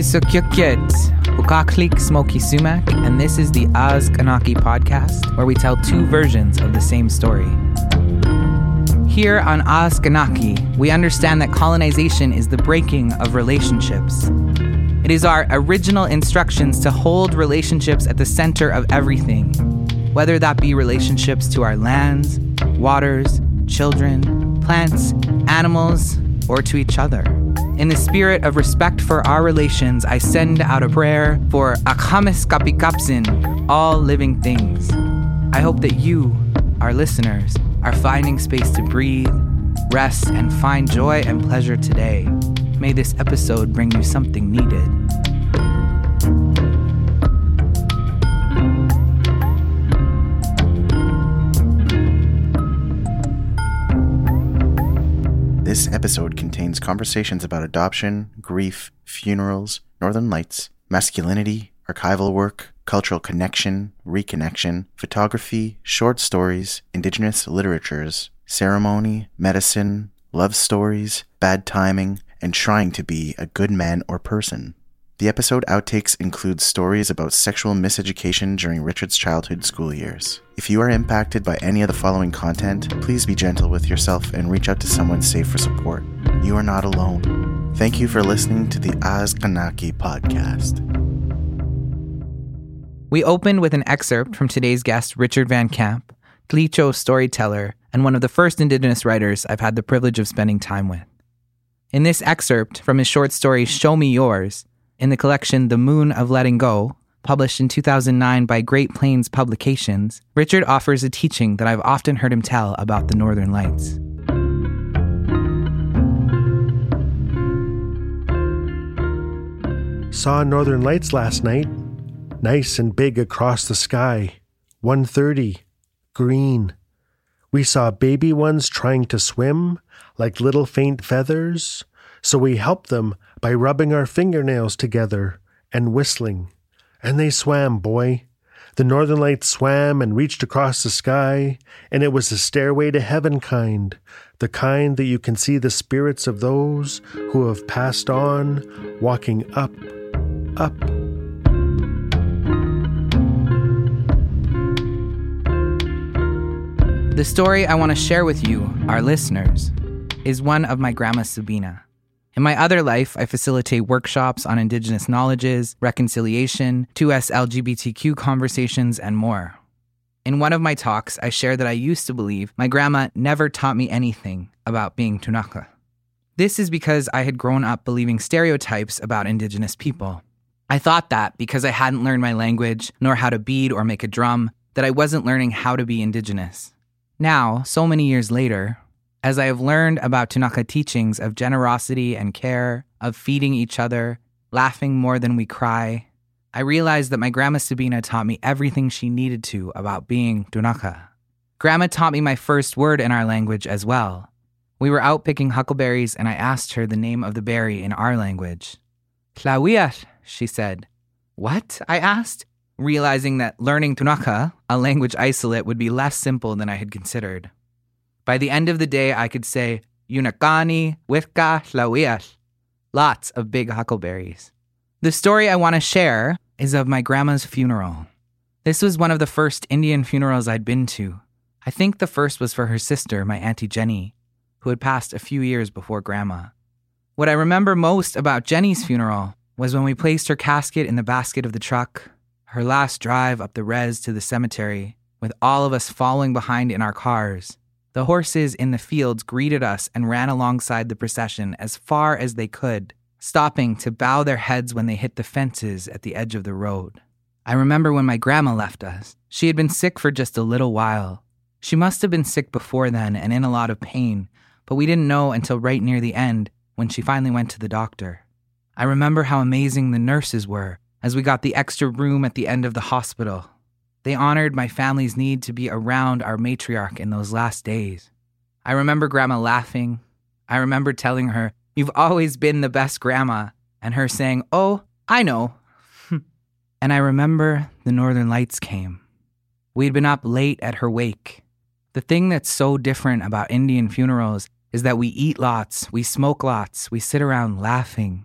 Sukyukyet, Ukaklik Smokii Sumac, and this is the ʔasqanaki podcast, where we tell two versions of the same story. Here on ʔasqanaki, we understand that colonization is the breaking of relationships. It is our original instructions to hold relationships at the center of everything, whether that be relationships to our lands, waters, children, plants, animals, or to each other. In the spirit of respect for our relations, I send out a prayer for Akhamis Kapikapsin, all living things. I hope that you, our listeners, are finding space to breathe, rest, and find joy and pleasure today. May this episode bring you something needed. This episode contains conversations about adoption, grief, funerals, northern lights, masculinity, archival work, cultural connection, reconnection, photography, short stories, indigenous literatures, ceremony, medicine, love stories, bad timing, and trying to be a good man or person. The episode outtakes include stories about sexual miseducation during Richard's childhood school years. If you are impacted by any of the following content, please be gentle with yourself and reach out to someone safe for support. You are not alone. Thank you for listening to the ʔasqanaki podcast. We opened with an excerpt from today's guest, Richard Van Camp, Tlicho storyteller, and one of the first Indigenous writers I've had the privilege of spending time with. In this excerpt from his short story Show Me Yours, in the collection The Moon of Letting Go, published in 2009 by Great Plains Publications, Richard offers a teaching that I've often heard him tell about the Northern Lights. Saw northern lights last night. Nice and big across the sky. 130. Green. We saw baby ones trying to swim, like little faint feathers, so we helped them by rubbing our fingernails together and whistling. And they swam, boy. The northern lights swam and reached across the sky, and it was the stairway to heaven kind, the kind that you can see the spirits of those who have passed on, walking up, up. The story I want to share with you, our listeners, is one of my grandma Sabina. In my other life, I facilitate workshops on Indigenous knowledges, reconciliation, 2S LGBTQ conversations, and more. In one of my talks, I shared that I used to believe my grandma never taught me anything about being Ktunaxa. This is because I had grown up believing stereotypes about Indigenous people. I thought that because I hadn't learned my language, nor how to bead or make a drum, that I wasn't learning how to be Indigenous. Now, so many years later, as I have learned about Ktunaxa teachings of generosity and care, of feeding each other, laughing more than we cry, I realized that my grandma Sabina taught me everything she needed to about being Ktunaxa. Grandma taught me my first word in our language as well. We were out picking huckleberries and I asked her the name of the berry in our language. Tlawiat, she said. What? I asked, realizing that learning Ktunaxa, a language isolate, would be less simple than I had considered. By the end of the day, I could say Yunakani, Wifka, Tlawiat. Lots of big huckleberries. The story I want to share is of my grandma's funeral. This was one of the first Indian funerals I'd been to. I think the first was for her sister, my Auntie Jenny, who had passed a few years before Grandma. What I remember most about Jenny's funeral was when we placed her casket in the basket of the truck, her last drive up the res to the cemetery, with all of us following behind in our cars. The horses in the fields greeted us and ran alongside the procession as far as they could, stopping to bow their heads when they hit the fences at the edge of the road. I remember when my grandma left us. She had been sick for just a little while. She must have been sick before then and in a lot of pain, but we didn't know until right near the end when she finally went to the doctor. I remember how amazing the nurses were as we got the extra room at the end of the hospital. They honored my family's need to be around our matriarch in those last days. I remember Grandma laughing. I remember telling her, You've always been the best grandma, and her saying, Oh, I know. and I remember the northern lights came. We'd been up late at her wake. The thing that's so different about Indian funerals is that we eat lots, we smoke lots, we sit around laughing.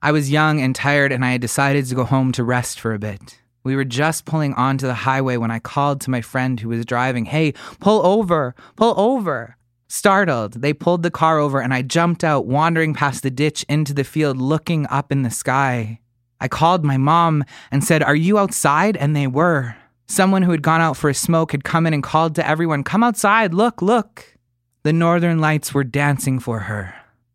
I was young and tired, and I had decided to go home to rest for a bit. We were just pulling onto the highway when I called to my friend who was driving, Hey, pull over, pull over. Startled, they pulled the car over, and I jumped out, wandering past the ditch into the field, looking up in the sky. I called my mom and said, Are you outside? And they were. Someone who had gone out for a smoke had come in and called to everyone, Come outside, look, look. The northern lights were dancing for her,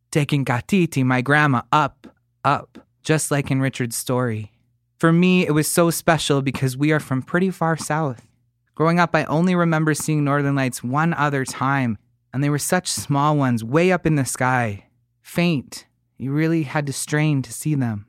taking Katiti, my grandma, up, up, just like in Richard's story. For me, it was so special because we are from pretty far south. Growing up, I only remember seeing northern lights one other time, and they were such small ones, way up in the sky. Faint. You really had to strain to see them.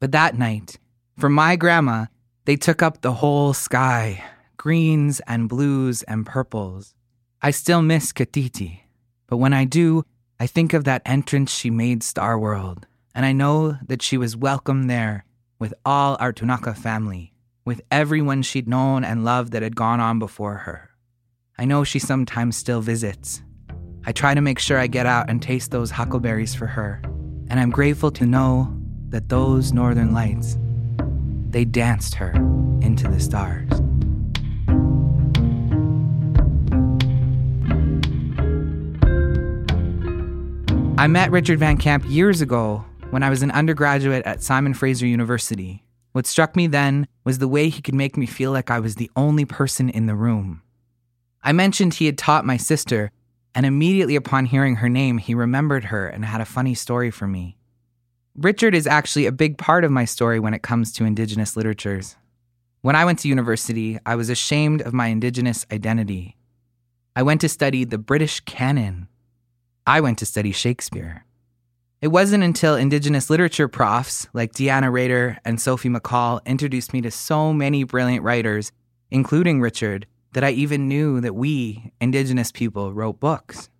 But that night, for my grandma, they took up the whole sky greens and blues and purples. I still miss Katiti, but when I do, I think of that entrance she made Star World and I know that she was welcome there with all our Ktunaxa family, with everyone she'd known and loved that had gone on before her. I know she sometimes still visits. I try to make sure I get out and taste those huckleberries for her, and I'm grateful to know that those northern lights, they danced her into the stars. I met Richard Van Camp years ago when I was an undergraduate at Simon Fraser University. What struck me then was the way he could make me feel like I was the only person in the room. I mentioned he had taught my sister, and immediately upon hearing her name, he remembered her and had a funny story for me. Richard is actually a big part of my story when it comes to Indigenous literatures. When I went to university, I was ashamed of my Indigenous identity. I went to study the British canon. I went to study Shakespeare. It wasn't until Indigenous literature profs like Deanna Reder and Sophie McCall introduced me to so many brilliant writers, including Richard, that I even knew that we, Indigenous people, wrote books.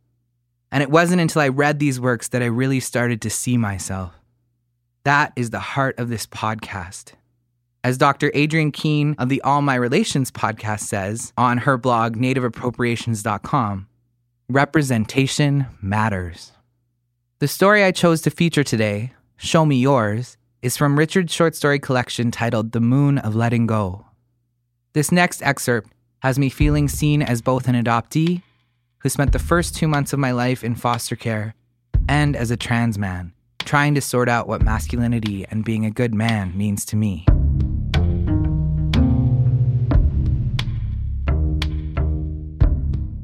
And it wasn't until I read these works that I really started to see myself. That is the heart of this podcast. As Dr. Adrienne Keene of the All My Relations podcast says on her blog, nativeappropriations.com, representation matters. The story I chose to feature today, Show Me Yours, is from Richard's short story collection titled The Moon of Letting Go. This next excerpt has me feeling seen as both an adoptee, who spent the first two months of my life in foster care, and as a trans man, trying to sort out what masculinity and being a good man means to me.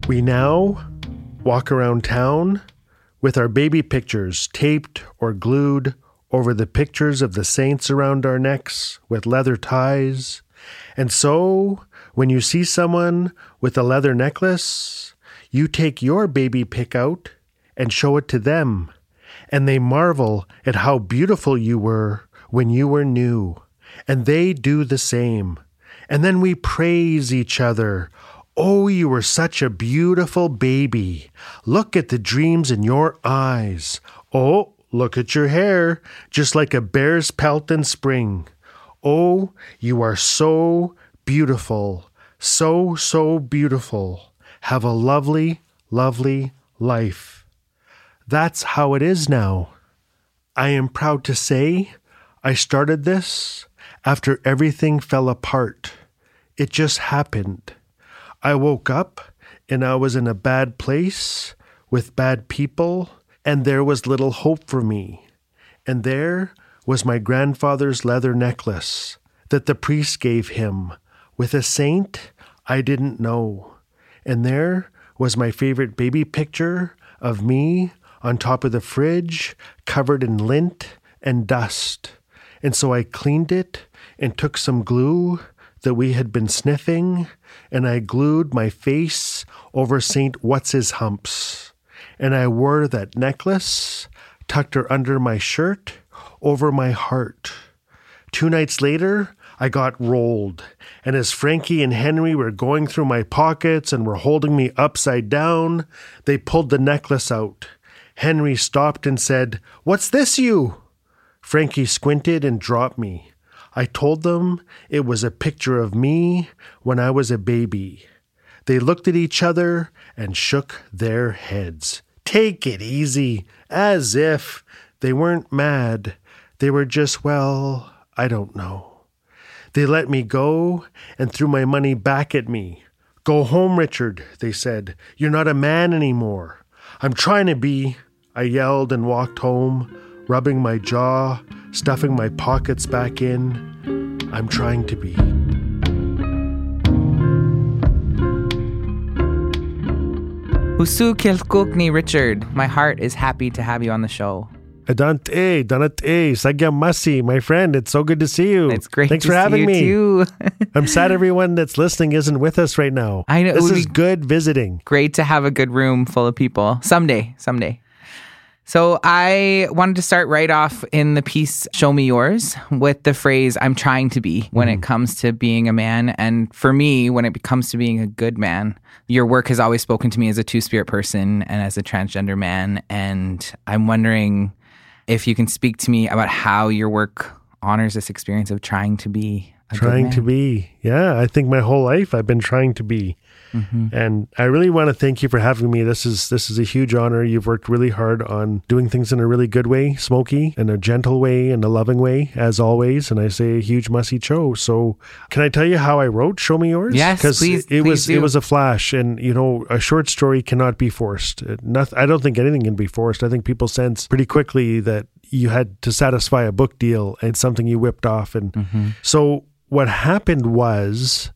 We now walk around town with our baby pictures taped or glued over the pictures of the saints around our necks with leather ties. And so, when you see someone with a leather necklace, you take your baby pick out and show it to them, and they marvel at how beautiful you were when you were new, and they do the same. And then we praise each other Oh, you were such a beautiful baby. Look at the dreams in your eyes. Oh, look at your hair, just like a bear's pelt in spring. Oh, you are so beautiful. So, so beautiful. Have a lovely, lovely life. That's how it is now. I am proud to say I started this after everything fell apart. It just happened. I woke up and I was in a bad place with bad people, and there was little hope for me. And there was my grandfather's leather necklace that the priest gave him with a saint I didn't know. And there was my favorite baby picture of me on top of the fridge, covered in lint and dust. And so I cleaned it and took some glue that we had been sniffing, and I glued my face over St. What's His Humps, and I wore that necklace, tucked her under my shirt, over my heart. Two nights later, I got rolled, and as Frankie and Henry were going through my pockets and were holding me upside down, they pulled the necklace out. Henry stopped and said, What's this, you? Frankie squinted and dropped me. I told them it was a picture of me when I was a baby. They looked at each other and shook their heads. Take it easy, as if they weren't mad. They were just, well, I don't know. They let me go and threw my money back at me. Go home, Richard, they said. You're not a man anymore. I'm trying to be. I yelled and walked home, rubbing my jaw, stuffing my pockets back in. I'm trying to be. Usu Kilkukni Richard, my heart is happy to have you on the show. Adante, eh, Donate, eh, Sagyamasi, my friend, it's so good to see you. It's great Thanks for having me. too. I'm sad everyone that's listening isn't with us right now. I know, This is good visiting. great to have a good room full of people someday someday so i wanted to start right off in the piece show me yours with the phrase i'm trying to be when it mm. comes to being a man and for me when it comes to being a good man your work has always spoken to me as a two-spirit person and as a transgender man and i'm wondering if you can speak to me about how your work honors this experience of trying to be a good Trying to be. Yeah, I think my whole life I've been trying to be. Mm-hmm. And I really want to thank you for having me. This is this is a huge honor. You've worked really hard on doing things in a really good way, Smokii, in a gentle way, and a loving way, as always. And I say a huge musty cho. So can I tell you how I wrote Show Me Yours? Yes, please- it please was do. it was a flash. And you know, a short story cannot be forced. It, noth- I don't think anything can be forced. I think people sense pretty quickly that you had to satisfy a book deal and something you whipped off. And Mm-hmm. so what happened was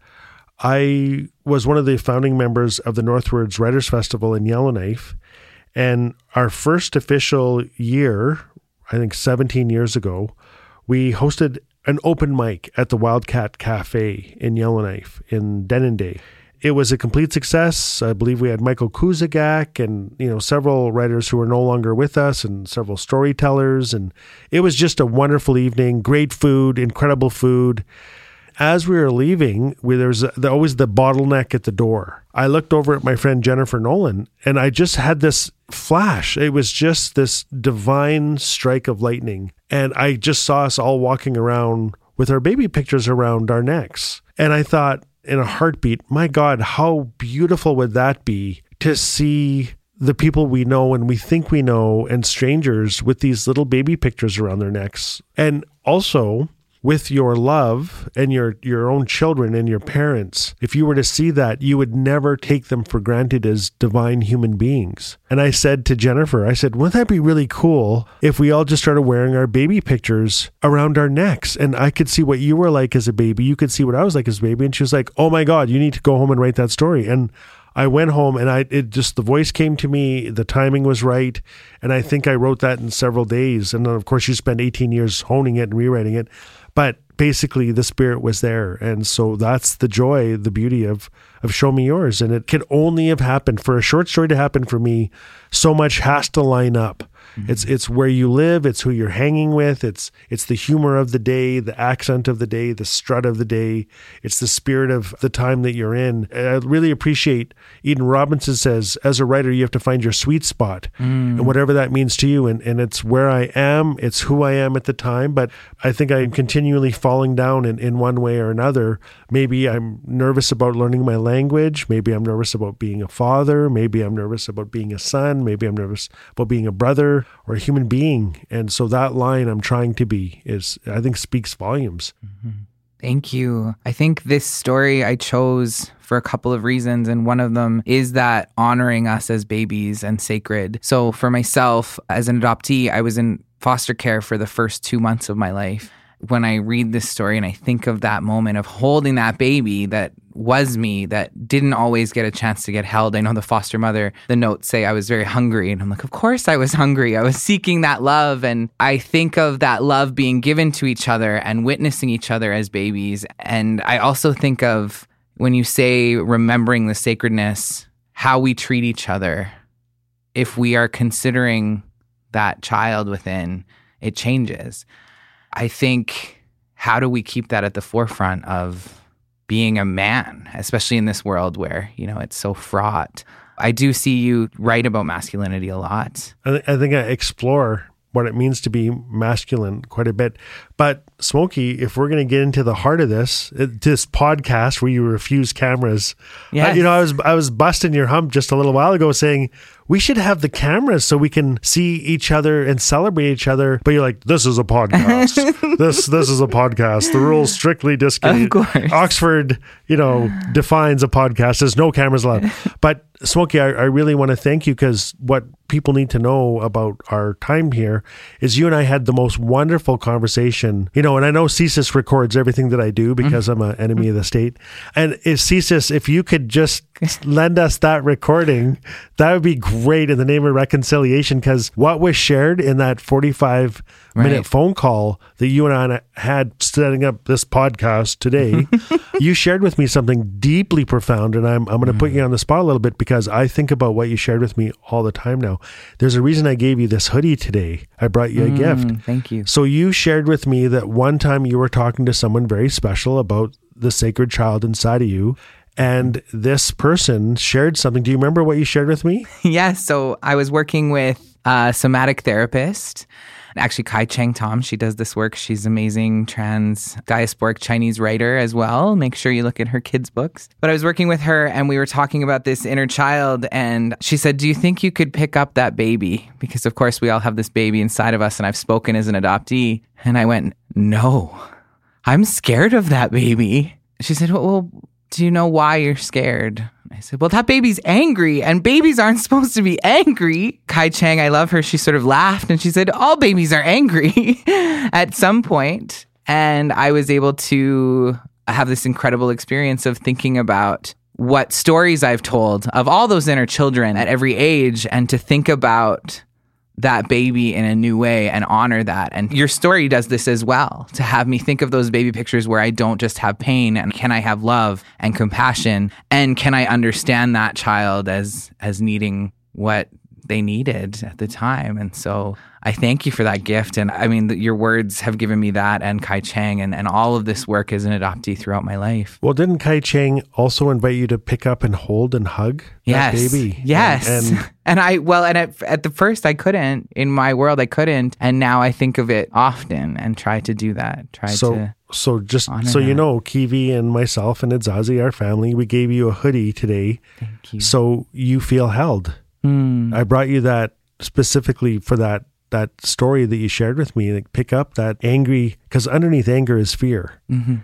I was one of the founding members of the NorthWords Writers Festival in Yellowknife. And our first official year, I think 17 years ago, we hosted an open mic at the Wildcat Cafe in Yellowknife in Denendeh. It was a complete success. I believe we had Michael Kusugak and you know several writers who are no longer with us and several storytellers and it was just a wonderful evening, great food, incredible food as we were leaving, we, there was the, always the bottleneck at the door. I looked over at my friend Jennifer Nolan, and I just had this flash. It was just this divine strike of lightning, and I just saw us all walking around with our baby pictures around our necks, and I thought, in a heartbeat, my God, how beautiful would that be to see the people we know and we think we know and strangers with these little baby pictures around their necks. And also with your love and your your own children and your parents if you were to see that you would never take them for granted as divine human beings. And i said to jennifer i said wouldn't that be really cool if we all just started wearing our baby pictures around our necks? And i could see what you were like as a baby. You could see what i was like as a baby. And she was like oh my god you need to go home and write that story. And I went home and I it just the voice came to me, the timing was right, and I think I wrote that in several days. And then of course you spent 18 years honing it and rewriting it. But basically the spirit was there. And so that's the joy, the beauty of of Show Me Yours. And it could only have happened for a short story to happen for me, so much has to line up. Mm-hmm. It's it's where you live, it's who you're hanging with, it's it's the humor of the day, the accent of the day, the strut of the day, it's the spirit of the time that you're in. And I really appreciate Eden Robinson says, as a writer, you have to find your sweet spot mm. and whatever that means to you. And and it's where I am, it's who I am at the time. But I think I'm continually falling down in, in one way or another. Maybe I'm nervous about learning my language, maybe I'm nervous about being a father, maybe I'm nervous about being a son, maybe I'm nervous about being a brother or a human being. And so that line I'm trying to be is I think speaks volumes. Thank you. I think this story I chose for a couple of reasons, and one of them is that honoring us as babies and sacred. So, for myself, as an adoptee, I was in foster care for the first two months of my life. When I read this story and I think of that moment of holding that baby that was me, that didn't always get a chance to get held. I know the foster mother, the notes say I was very hungry. And I'm like, of course I was hungry. I was seeking that love. And I think of that love being given to each other and witnessing each other as babies. And I also think of when you say remembering the sacredness, how we treat each other. If we are considering that child within, it changes. I think, how do we keep that at the forefront of being a man, especially in this world where, you know, it's so fraught? I do see you write about masculinity a lot. I, th- I think I explore what it means to be masculine quite a bit. But Smokii, if we're going to get into the heart of this, it, this podcast where you refuse cameras, Yes. I- you know, I was I was busting your hump just a little while ago, saying we should have the cameras so we can see each other and celebrate each other. But you're like, this is a podcast. this this is a podcast. The rules strictly discontinued. Of course. Oxford, you know, defines a podcast. There's no cameras allowed. But Smokii, I, I really want to thank you because what people need to know about our time here is you and I had the most wonderful conversation. You know, and I know CSIS records everything that I do because I'm an enemy of the state. And if CSIS, if you could just lend us that recording, that would be great in the name of reconciliation because what was shared in that 45 minute Right. phone call that you and I had setting up this podcast today, you shared with me something deeply profound. And I'm, I'm going to put you on the spot a little bit because I think about what you shared with me all the time now. There's a reason I gave you this hoodie today. I brought you a gift. Mm, thank you. So you shared with me that one time you were talking to someone very special about the sacred child inside of you. And this person shared something. Do you remember what you shared with me? yeah, so I was working with a somatic therapist. Actually, Kai Cheng Thom, she does this work. She's amazing trans diasporic Chinese writer as well. Make sure you look at her kids' books. But I was working with her and we were talking about this inner child. And she said, Do you think you could pick up that baby? Because, of course, we all have this baby inside of us. And I've spoken as an adoptee. And I went, No, I'm scared of that baby. She said, Well, do you know why you're scared? I said, Well, that baby's angry, and babies aren't supposed to be angry. Kai Cheng, I love her. She sort of laughed and she said, All babies are angry at some point. And I was able to have this incredible experience of thinking about what stories I've told of all those inner children at every age and to think about that baby in a new way and honor that. And your story does this as well to have me think of those baby pictures where I don't just have pain and can I have love and compassion and can I understand that child as as needing what they needed at the time. And so I thank you for that gift. And I mean, your words have given me that and Kai Cheng and, and all of this work as an adoptee throughout my life. Well, didn't Kai Cheng also invite you to pick up and hold and hug Yes. that baby? Yes. And, And, and I, well, and at, at the first I couldn't. In my world, I couldn't. And now I think of it often and try to do that. Try so, to. so just so you know, Kiwi and myself and Idzazi, our family, we gave you a hoodie today, Thank you. so you feel held. Mm, I brought you that specifically for that that story that you shared with me. Like pick up that angry because underneath anger is fear. hmm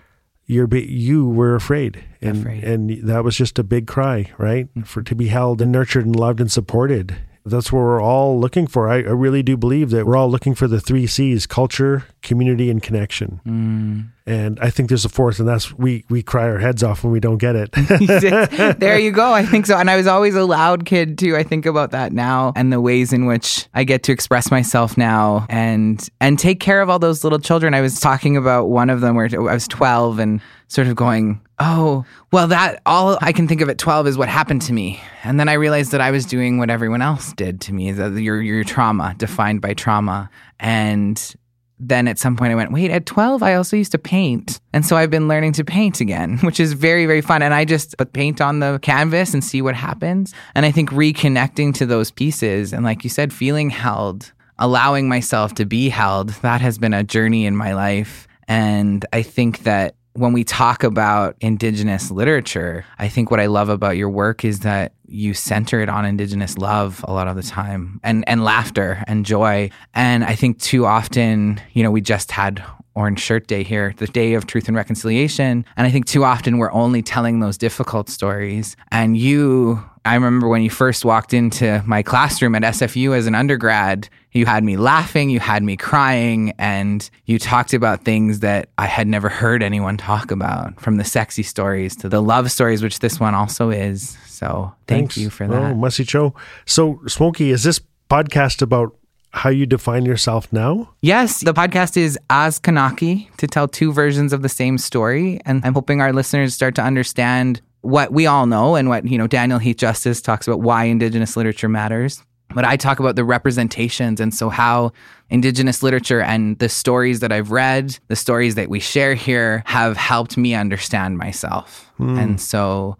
You're you were afraid, and Afraid. and that was just a big cry, right? For to be held and nurtured and loved and supported. That's what we're all looking for. I, I really do believe that we're all looking for the three C's: culture, community, and connection. Mm. And I think there's a fourth, and that's we we cry our heads off when we don't get it. there you go. I think so. And I was always a loud kid too. I think about that now and the ways in which I get to express myself now and and take care of all those little children. I was talking about one of them where I was 12 and sort of going, "Oh, well that all I can think of at 12 is what happened to me." And then I realized that I was doing what everyone else did to me, the, your your trauma defined by trauma. And then at some point I went, wait, at 12, I also used to paint. And so I've been learning to paint again, which is very, very fun. And I just put paint on the canvas and see what happens. And I think reconnecting to those pieces and, like you said, feeling held, allowing myself to be held, that has been a journey in my life. And I think that when we talk about Indigenous literature, I think what I love about your work is that you center it on Indigenous love a lot of the time and, and laughter and joy. And I think too often, you know, we just had Orange Shirt Day here, the day of truth and reconciliation. And I think too often we're only telling those difficult stories. And you, I remember when you first walked into my classroom at SFU as an undergrad, you had me laughing, you had me crying, and you talked about things that I had never heard anyone talk about from the sexy stories to the love stories, which this one also is. So thank Thanks. you for that. Oh, that. Mussy Cho. So, Smokii, is this podcast about how you define yourself now? Yes, the podcast is ʔasqanaki to tell two versions of the same story. And I'm hoping our listeners start to understand what we all know and what, you know, Daniel Heath Justice talks about why Indigenous literature matters. But I talk about the representations and so how Indigenous literature and the stories that I've read, the stories that we share here have helped me understand myself. Hmm. And so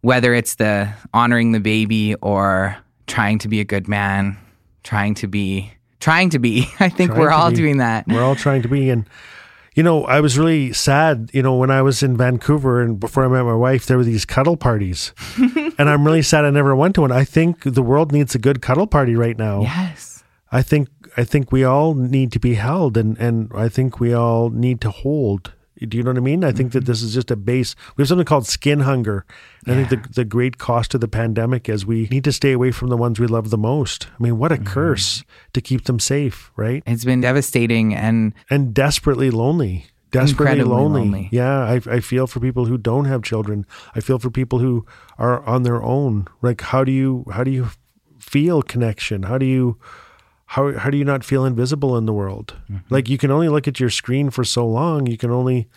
whether it's the honoring the baby or trying to be a good man, trying to be trying to be. I think Trying we're all be. doing that. We're all trying to be. And, You know, I was really sad, you know, when I was in Vancouver and before I met my wife, there were these cuddle parties. and I'm really sad I never went to one. I think the world needs a good cuddle party right now. Yes. I think I think we all need to be held and and I think we all need to hold. Do you know what I mean? I think that mm-hmm. this is just a base. We have something called skin hunger. And I think the, the great cost of the pandemic is we need to stay away from the ones we love the most. I mean, what a mm-hmm. curse to keep them safe, right? It's been devastating and And desperately lonely. Desperately lonely. lonely. Yeah, I, I feel for people who don't have children. I feel for people who are on their own. Like, how do you how do you feel connection? How do you how how do you not feel invisible in the world? Mm-hmm. Like you can only look at your screen for so long. You can only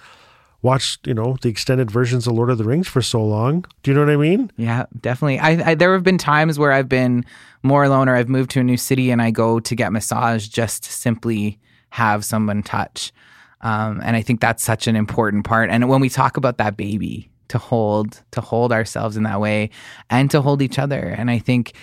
watch, you know, the extended versions of Lord of the Rings for so long. Do you know what I mean? Yeah, definitely. I, I there have been times where I've been more alone, or I've moved to a new city and I go to get massage just to simply have someone touch. Um, and I think that's such an important part. And when we talk about that baby, to hold to hold ourselves in that way, and to hold each other. And I think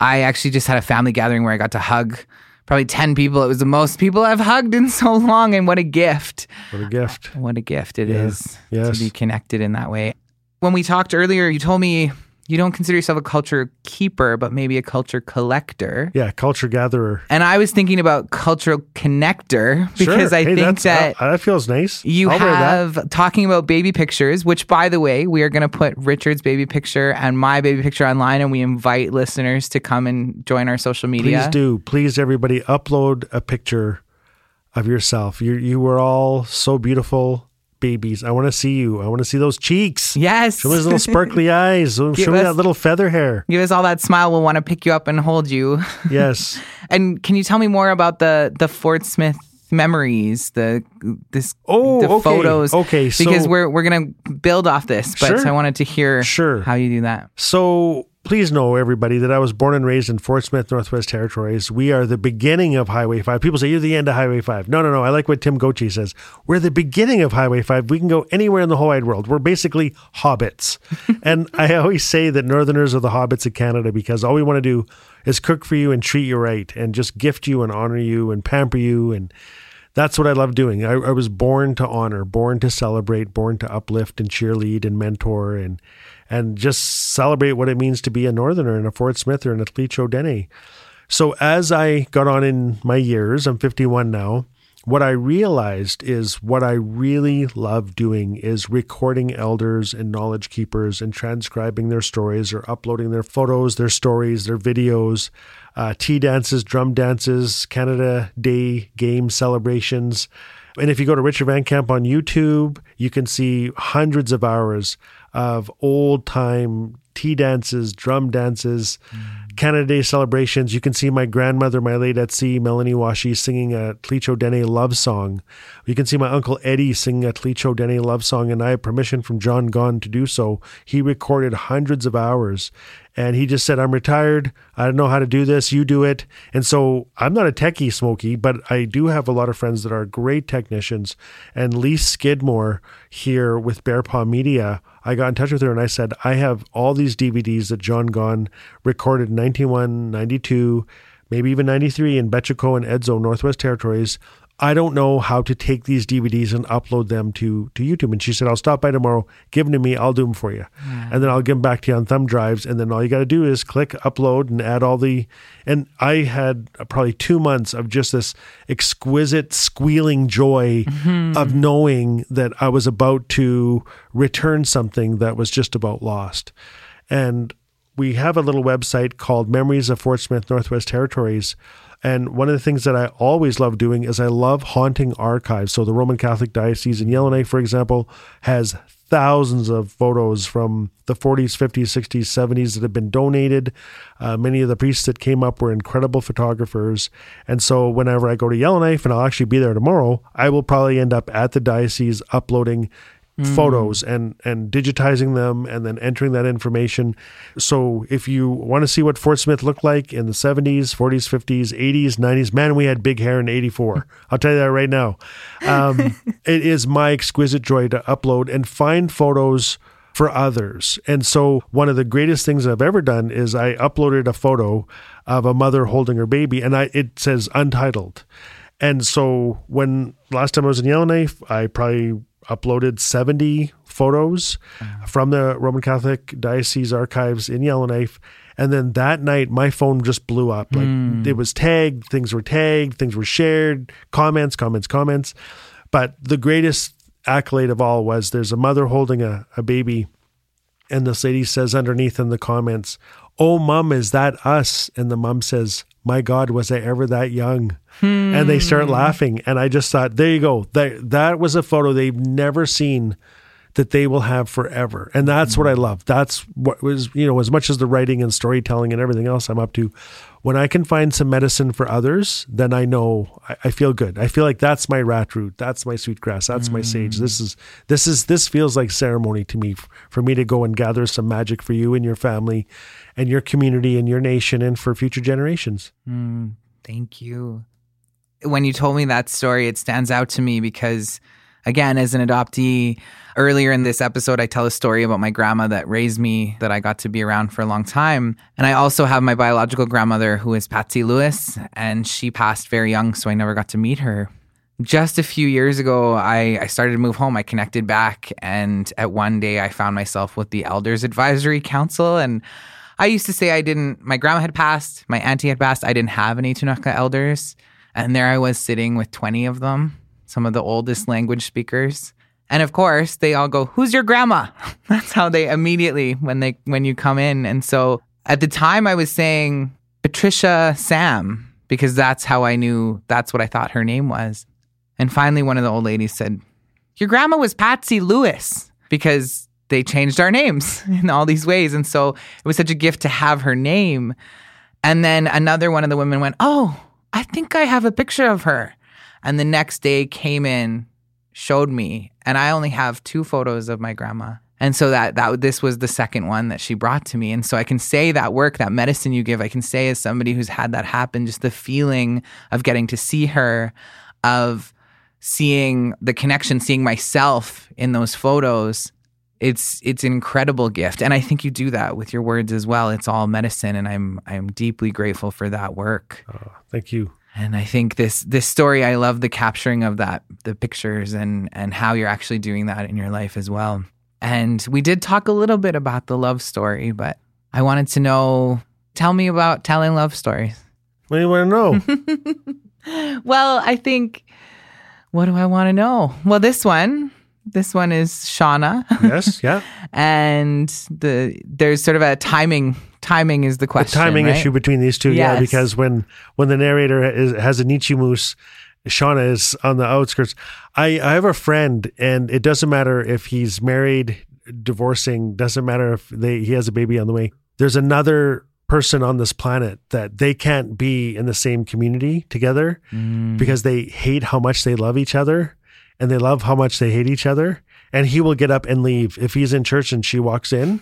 I actually just had a family gathering where I got to hug probably ten people. It was the most people I've hugged in so long, and what a gift! What a gift. What a gift it is Yes. to be connected in that way. When we talked earlier, you told me you don't consider yourself a culture keeper, but maybe a culture collector. Yeah, culture gatherer. And I was thinking about cultural connector because Sure. I Hey, think that uh, that feels nice. you I'll have talking about baby pictures, which by the way, we are going to put Richard's baby picture and my baby picture online, and we invite listeners to come and join our social media. Please do. Please, everybody, upload a picture of yourself. You you were all so beautiful babies. I want to see you. I want to see those cheeks. Yes. Show me those little sparkly eyes. Show Give me us- that little feather hair. Give us all that smile. We'll want to pick you up and hold you. Yes. And can you tell me more about the the Fort Smith memories, the this Oh, the okay. photos? Okay, so- because we're we're gonna build off this, but Sure. I wanted to hear Sure. how you do that. So please know, everybody, that I was born and raised in Fort Smith, Northwest Territories. We are the beginning of Highway 5. People say, you're the end of Highway 5. No, no, no. I like what Tim Gochi says. We're the beginning of Highway 5. We can go anywhere in the whole wide world. We're basically hobbits. and I always say that Northerners are the hobbits of Canada because all we want to do is cook for you and treat you right and just gift you and honor you and pamper you and that's what I love doing. I, I was born to honor, born to celebrate, born to uplift and cheerlead and mentor and and just celebrate what it means to be a Northerner and a Fort Smith or an Tlicho Dene. So as I got on in my years, I'm 51 now. What I realized is what I really love doing is recording elders and knowledge keepers and transcribing their stories or uploading their photos, their stories, their videos, uh, tea dances, drum dances, Canada Day game celebrations. And if you go to Richard Van Camp on YouTube, you can see hundreds of hours of old time tea dances, drum dances, mm. Canada Day celebrations. You can see my grandmother, my late at sea, Melanie Washi, singing a Tlicho Dene love song. You can see my uncle Eddie singing a Tlicho Dene love song, and I have permission from John Gunn to do so. He recorded hundreds of hours. And he just said, I'm retired. I don't know how to do this. You do it. And so I'm not a techie, Smokii, but I do have a lot of friends that are great technicians. And Lee Skidmore here with Bear Paw Media, I got in touch with her and I said, I have all these DVDs that John Gon recorded in 91, 92, maybe even 93 in Behchoko and Edzo, Northwest Territories. I don't know how to take these DVDs and upload them to, to YouTube. And she said, I'll stop by tomorrow, give them to me, I'll do them for you. And then I'll give them back to you on thumb drives. And then all you got to do is click upload and add all the. And I had probably two months of just this exquisite squealing joy mm-hmm. of knowing that I was about to return something that was just about lost. And we have a little website called Memories of Fort Smith Northwest Territories. And one of the things that I always love doing is I love haunting archives. So the Roman Catholic Diocese in Yellowknife, for example, has thousands of photos from the 40s, 50s, 60s, 70s that have been donated. Uh, many of the priests that came up were incredible photographers. And so whenever I go to Yellowknife, and I'll actually be there tomorrow, I will probably end up at the diocese uploading photos and and digitizing them and then entering that information. So if you want to see what Fort Smith looked like in the 70s, 40s, 50s, 80s, 90s, man, we had big hair in 84. I'll tell you that right now. Um, it is my exquisite joy to upload and find photos for others. And so one of the greatest things I've ever done is I uploaded a photo of a mother holding her baby and I it says untitled. And so when last time I was in Yellowknife, I probably uploaded 70 photos from the Roman Catholic Diocese archives in Yellowknife. And then that night, my phone just blew up. Like hmm. it was tagged, things were tagged, things were shared, comments, comments, comments. But the greatest accolade of all was there's a mother holding a, a baby, and this lady says underneath in the comments, Oh, mom, is that us? And the mom says, My God, was I ever that young? And they start hmm. laughing. And I just thought, there you go. That, that was a photo they've never seen that they will have forever. And that's what I mm-hmm. love. That's what was, you know, as much as the writing and storytelling and everything else I'm up to, when I can find some medicine for others, then I know I, I feel good. I feel like that's my rat root. That's my sweet grass. That's my sage. This mm. is, this is, this feels like ceremony to me for me to go and gather some magic for you and your family and your community and your nation and for future generations. Mm. Thank you. When you told me that story, it stands out to me because, again, as an adoptee, earlier in this episode, I tell a story about my grandma that raised me that I got to be around for a long time. And I also have my biological grandmother who is Patsy Lewis, and she passed very young, so I never got to meet her. Just a few years ago, I, I started to move home. I connected back, and at one day, I found myself with the Elders Advisory Council. And I used to say I didn't, my grandma had passed, my auntie had passed, I didn't have any Ktunaxa elders. And there I was sitting with 20 of them, some of the oldest language speakers. And of course, they all go, "Who's your grandma?" That's how they immediately when they when you come in. And so at the time I was saying Patricia Sam because that's how I knew that's what I thought her name was. And finally one of the old ladies said, "Your grandma was Patsy Lewis." Because they changed our names in all these ways. And so it was such a gift to have her name. And then another one of the women went, Oh, I think I have a picture of her. And the next day came in, showed me, and I only have two photos of my grandma. And so that that this was the second one that she brought to me. And so I can say that work, that medicine you give, I can say as somebody who's had that happen, just the feeling of getting to see her, of seeing the connection, seeing myself in those photos, it's it's an incredible gift. And I think you do that with your words as well. It's all medicine and I'm I'm deeply grateful for that work. Oh, thank you. And I think this this story, I love the capturing of that, the pictures and and how you're actually doing that in your life as well. And we did talk a little bit about the love story, but I wanted to know, tell me about telling love stories. What do you want to know? Well, I think, what do I want to know? Well, this one, this one is Shauna, yes, yeah. and the there's sort of a timing. Timing is the The question. timing right? issue between these two, yeah, because when when the narrator is, has a Nietzsche moose, Shauna is on the outskirts. I, I have a friend, and it doesn't matter if he's married, divorcing, doesn't matter if they he has a baby on the way. There's another person on this planet that they can't be in the same community together mm. because they hate how much they love each other and they love how much they hate each other. And he will get up and leave if he's in church and she walks in.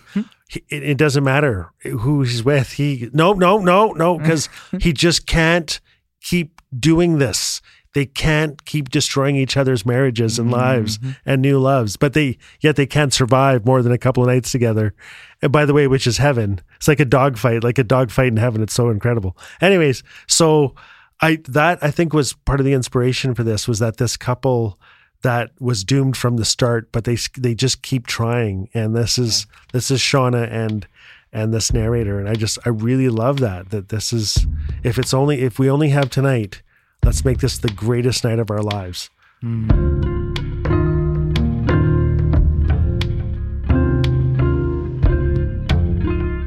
he- It, it doesn't matter who he's with. He no no no no mm. because he just can't keep doing this. They can't keep destroying each other's marriages and lives mm-hmm. and new loves, but they yet they can't survive more than a couple of nights together. And by the way, which is heaven. It's like a dog fight, like a dog fight in heaven. It's so incredible. Anyways, so I that I think was part of the inspiration for this was that this couple that was doomed from the start, but they they just keep trying, and this is this is Shauna and and this narrator, and I just I really love that that this is if it's only if we only have tonight, let's make this the greatest night of our lives. Hmm.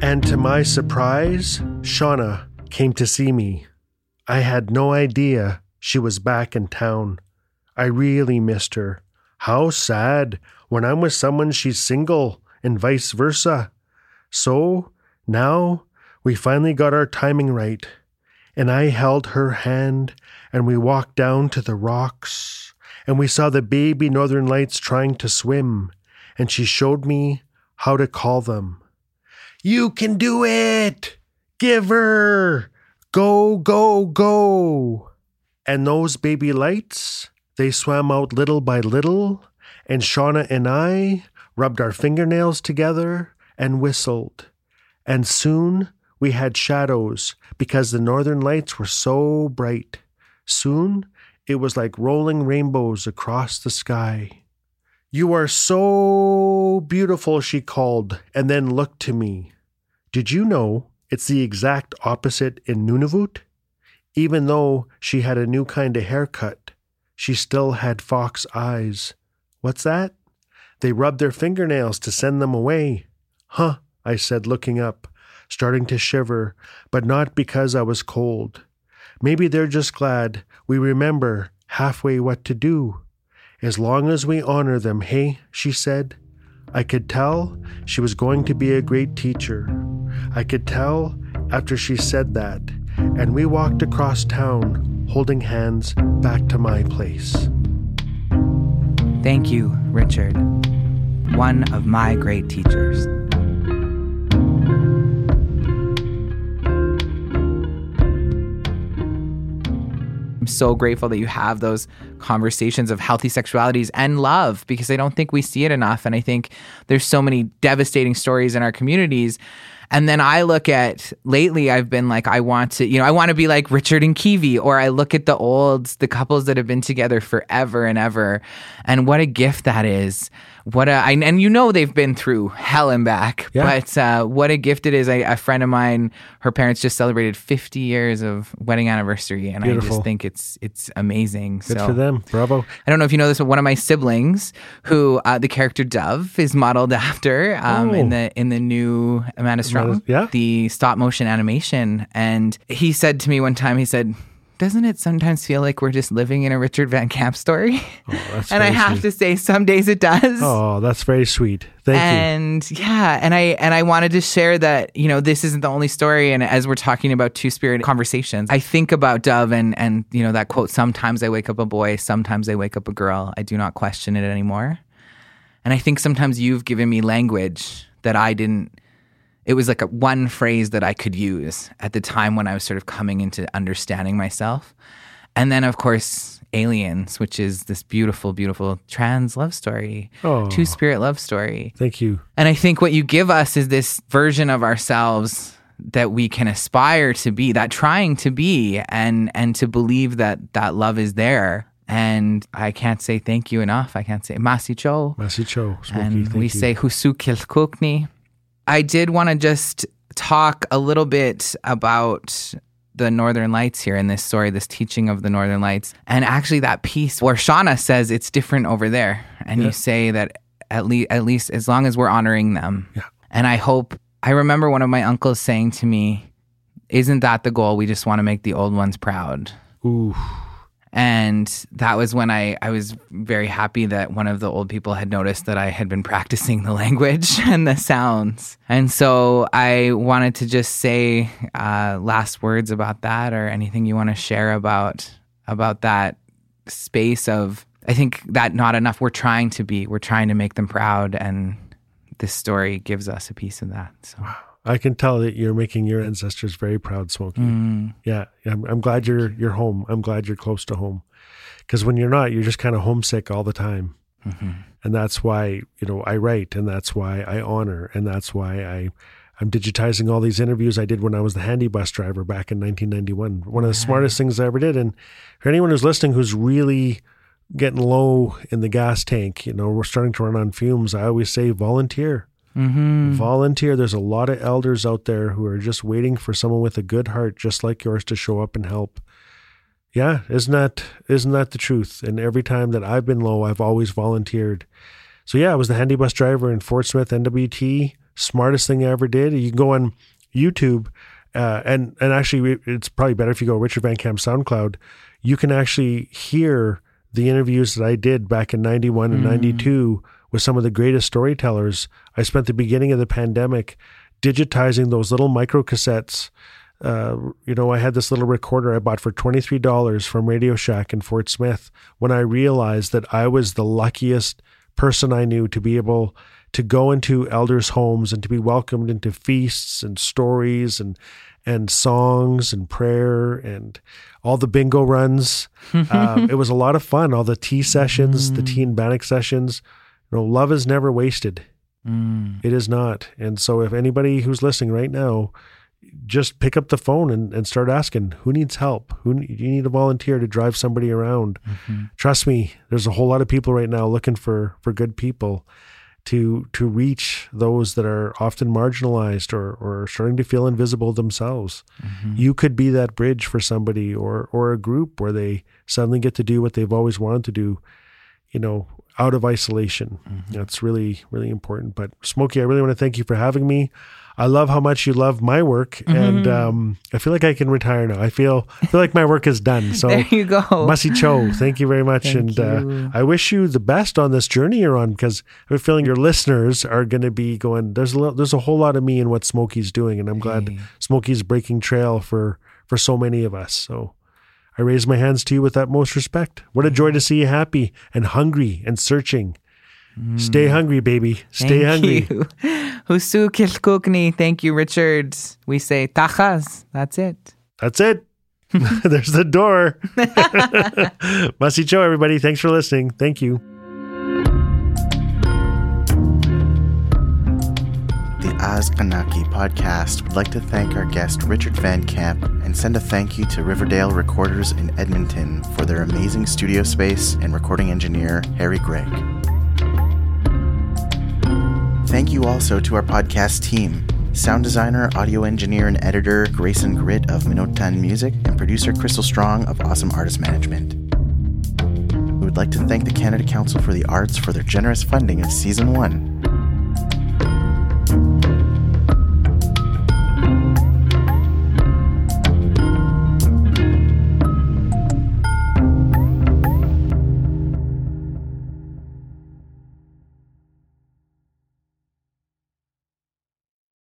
And to my surprise, Shauna came to see me. I had no idea she was back in town. I really missed her. How sad. When I'm with someone, she's single, and vice versa. So now we finally got our timing right. And I held her hand, and we walked down to the rocks, and we saw the baby northern lights trying to swim, and she showed me how to call them. You can do it! Give her! Go, go, go! And those baby lights, they swam out little by little, and Shauna and I rubbed our fingernails together and whistled. And soon we had shadows because the northern lights were so bright. Soon It was like rolling rainbows across the sky. You are so beautiful, she called, and then looked to me. Did you know it's the exact opposite in Nunavut? Even though she had a new kind of haircut, she still had fox eyes. What's that? They rubbed their fingernails to send them away. Huh, I said, looking up, starting to shiver, but not because I was cold. Maybe they're just glad we remember halfway what to do. As long as we honor them, hey, she said. I could tell she was going to be a great teacher. I could tell after she said that, and we walked across town, holding hands back to my place. Thank you, Richard, one of my great teachers. I'm so grateful that you have those conversations of healthy sexualities and love because I don't think we see it enough. And I think there's so many devastating stories in our communities. And then I look at lately, I've been like, I want to, you know, I want to be like Richard and Kiwi, or I look at the olds, the couples that have been together forever and ever. And what a gift that is what a I, and you know they've been through hell and back Yeah. but uh, what a gift it is I, a friend of mine her parents just celebrated 50 years of wedding anniversary and i just think it's it's amazing Good so for them. Bravo. I don't know if you know this, but one of my siblings, who uh, the character Dove is modeled after um, Oh. in the in the new Amanda Yeah. the stop motion animation, and he said to me one time, he said. Doesn't it sometimes feel like we're just living in a Richard Van Camp story? Oh, that's and I have sweet. to say, some days it does. Oh, that's very sweet. Thank you. and yeah, and I and I wanted to share that you know this isn't the only story. And as we're talking about two spirit conversations, I think about Dove and and you know that quote: "Sometimes I wake up a boy, sometimes I wake up a girl. I do not question it anymore." And I think sometimes you've given me language that I didn't. It was like a one phrase that I could use at the time when I was sort of coming into understanding myself. And then, of course, Aliens, which is this beautiful, beautiful trans love story, Oh. two spirit love story. Thank you. And I think what you give us is this version of ourselves that we can aspire to be, that trying to be, and and to believe that that love is there. And I can't say thank you enough. I can't say masi cho. Masi Cho. And we you. say husu kilkukni. I did want to just talk a little bit about the Northern Lights here in this story, this teaching of the Northern Lights. And actually that piece where Shauna says it's different over there. And you say that at least at least as long as we're honoring them. Yeah. And I hope I remember one of my uncles saying to me, Isn't that the goal? We just want to make the old ones proud. Ooh, And that was when I, I was very happy that one of the old people had noticed that I had been practicing the language and the sounds. And so I wanted to just say uh, last words about that or anything you want to share about about that space of I think that not enough we're trying to be. We're trying to make them proud and this story gives us a piece of that. So I can tell that you're making your ancestors very proud, Smokii. Mm. Yeah, I'm, I'm glad you're you're home. I'm glad you're close to home. Because when you're not, you're just kind of homesick all the time. Mm-hmm. And that's why you know I write, and that's why I honor, and that's why I I'm digitizing all these interviews I did when I was the handy bus driver back in 1991. One of the smartest things I ever did. And for anyone who's listening who's really getting low in the gas tank, you know, we're starting to run on fumes. I always say volunteer. Mm-hmm. Volunteer. There's a lot of elders out there who are just waiting for someone with a good heart, just like yours, to show up and help. Yeah, isn't that isn't that the truth? And every time that I've been low, I've always volunteered. So yeah, I was the handy bus driver in Fort Smith NWT. Smartest thing I ever did. You can go on YouTube, uh, and and actually, it's probably better if you go Richard Van Camp SoundCloud. You can actually hear the interviews that I did back in '91 and '92 with some of the greatest storytellers. I spent the beginning of the pandemic digitizing those little micro cassettes. Uh, you know, I had this little recorder I bought for $23 from Radio Shack in Fort Smith when I realized that I was the luckiest person I knew to be able to go into elders' homes and to be welcomed into feasts and stories and and songs and prayer and all the bingo runs. uh, it was a lot of fun. All the tea sessions, the tea and bannock sessions. You know, love is never wasted. Mm. It is not. And so, if anybody who's listening right now, just pick up the phone and, and start asking who needs help who you need a volunteer to drive somebody around mm-hmm. trust me there's a whole lot of people right now looking for for good people to to reach those that are often marginalized or or starting to feel invisible themselves mm-hmm. you could be that bridge for somebody or or a group where they suddenly get to do what they've always wanted to do you know out of isolation mm-hmm. that's really really important but Smokii i really want to thank you for having me I love how much you love my work, mm-hmm. and um, I feel like I can retire now. I feel I feel like my work is done. So there you go, Masi Cho. Thank you very much, thank and uh, I wish you the best on this journey you're on because I have a feeling your listeners are going to be going. There's a there's a whole lot of me in what Smokii's doing, and I'm glad hey. Smokii's breaking trail for for so many of us. So. I raise my hands to you with utmost respect. What a joy to see you happy and hungry and searching. Mm. Stay hungry, baby. Stay Thank hungry. You. Husu Kilkukni. Thank you, Richard. We say tachas. That's it. That's it. There's the door. Masi Cho, everybody. Thanks for listening. Thank you. The ʔasqanaki podcast would like to thank our guest Richard Van Camp and send a thank you to Riverdale Recorders in Edmonton for their amazing studio space and recording engineer Harry Gregg. Thank you also to our podcast team sound designer, audio engineer, and editor Grayson Grit of Minotan Music, and producer Crystal Strong of Awesome Artist Management. We would like to thank the Canada Council for the Arts for their generous funding of Season 1.